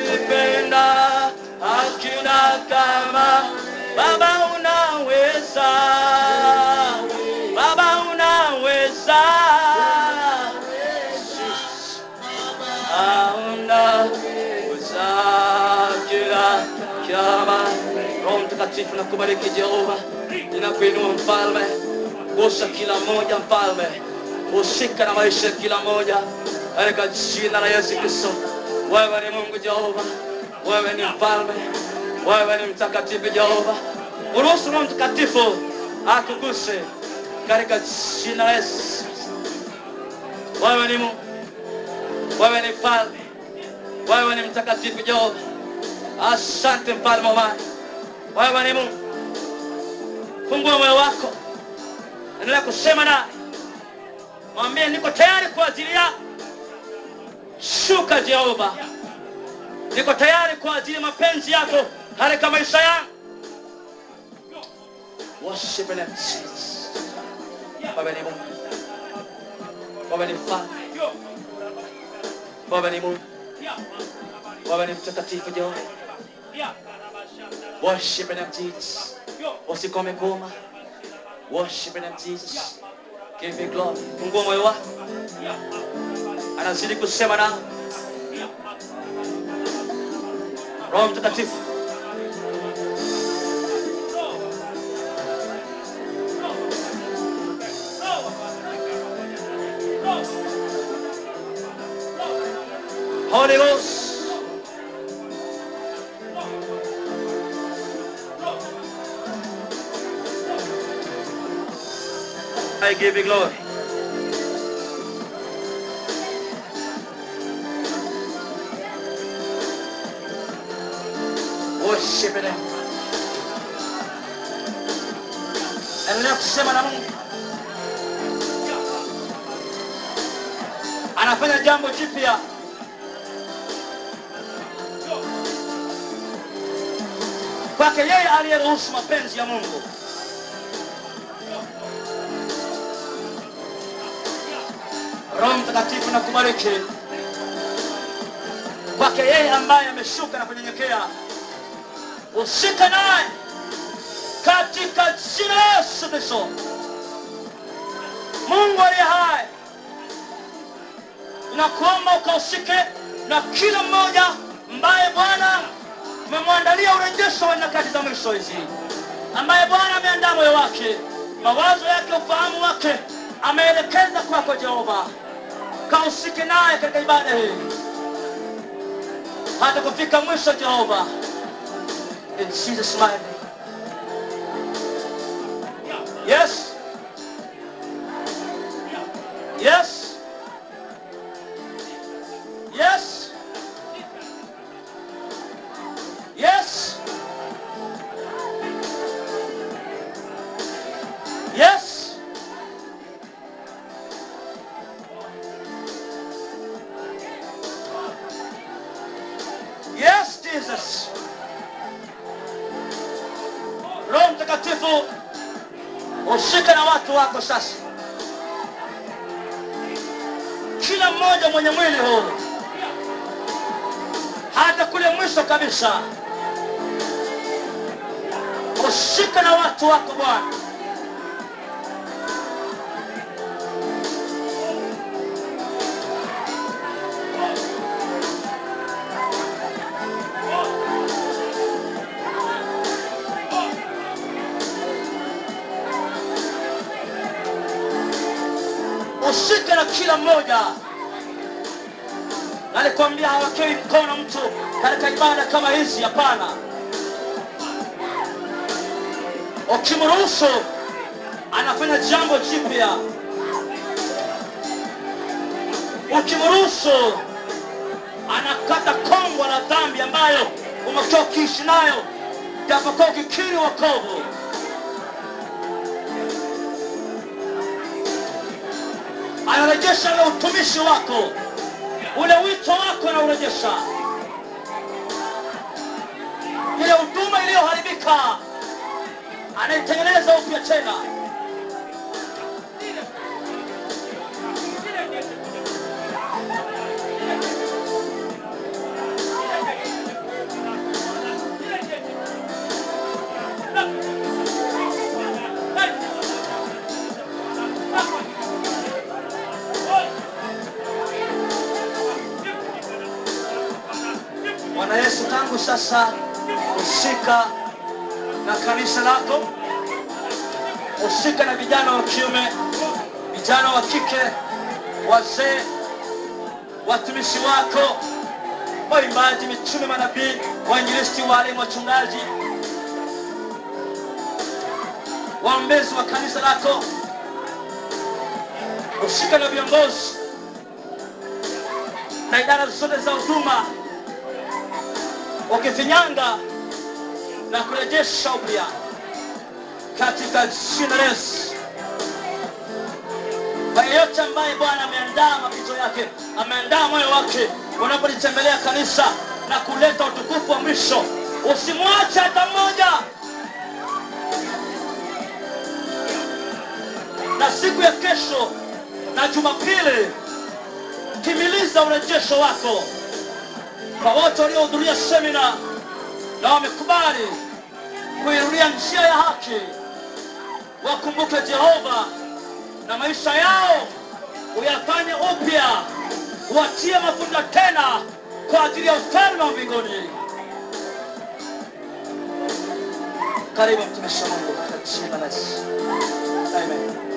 umenipenda, hakuna kama Baba, unaweza. Baba, unaweza. Unaweza kila kama. Roho Mtakatifu, nakubariki Jehova, ninakuinua mfalme, gusa kila moja mfalme, husika na maisha ya kila moja. Katika jina la Yesu Kristo wewe ni mungu jehova wewe ni mfalme wewe ni mtakatifu jehova. Uruhusu roho mtakatifu akuguse katika jina la yesu. Wewe ni mungu wewe ni mfalme wewe ni mtakatifu jehova. Asante mfalme wa amani. Wewe ni mungu. Fungua moyo wako. Endelea kusema naye. Mwambie niko tayari kwa ajili yako shuka jehova niko tayari kwa ajili ya mapenzi yako katika maisha yangu. Worship him Jesus wewe ni mungu. Wewe ni worship him Jesus usikome kuomba worship give me glory. Fungua moyo wako anazidi kusema nao roho mtakatifu. Holy Ghost. I give you glory endelea kusema na mungu. Anafanya jambo jipya. Kwake yeye aliyeruhusu mapenzi ya mungu. Roho mtakatifu na kubariki kwake yeye ambaye ameshuka na kunyenyekea. Usika naye katika jina la yesu kristo. Mungu aliye hai ninakuomba ukahusike na kila mmoja ambaye bwana umemwandalia urejesho wa nyakati za mwisho hizi. Ambaye bwana ameandaa moyo wake mawazo yake ufahamu wake ameelekeza kwako jehova. Kahusike naye katika ibada hii. Hata kufika mwisho jehova. In jesus mighty yes. Yes. Yes. Yes. Yes. Yes jesus. Roho mtakatifu ushike na watu wako sasa. Kila mmoja mwenye mwili huu. Hata kule mwisho kabisa. Ushike na watu wako bwana ushike na kila mmoja. Nalikwambia hawakei mkono mtu katika ibada kama hizi hapana. Ukimruhusu anafanya jambo jipya. Ukimruhusu anakata kongwa la dhambi ambayo umekuwa ukiishi nayo. Japokuwa ukikiri wokovu anarejesha na utumishi wako. Ule wito wako anaurejesha ile huduma iliyoharibika anaitengeneza upya tena sasa husika na kanisa lako, husika na vijana wa kiume, vijana wa kike, wazee, watumishi wako, waimbaji, mitume, manabii, wainjilisti, walimu, wachungaji, waombezi wa kanisa lako, husika na viongozi na idara zote za huduma, ukifinyanga na kurejesha upya katika jina la Yesu. Kwa yeyote ambaye Bwana ameandaa mapito yake, ameandaa moyo wake, unapolitembelea kanisa na kuleta utukufu wa mwisho, usimwache hata mmoja. Na siku ya kesho na Jumapili, timiliza urejesho wako kwa wote waliohudhuria semina na wamekubali kuirudia njia ya haki. Wakumbuke Jehova na maisha yao uyafanye upya, watie mafuta tena kwa ajili ya ufalme wa mbinguni. Karibu mtumishi wa Mungu katika jina la Yesu.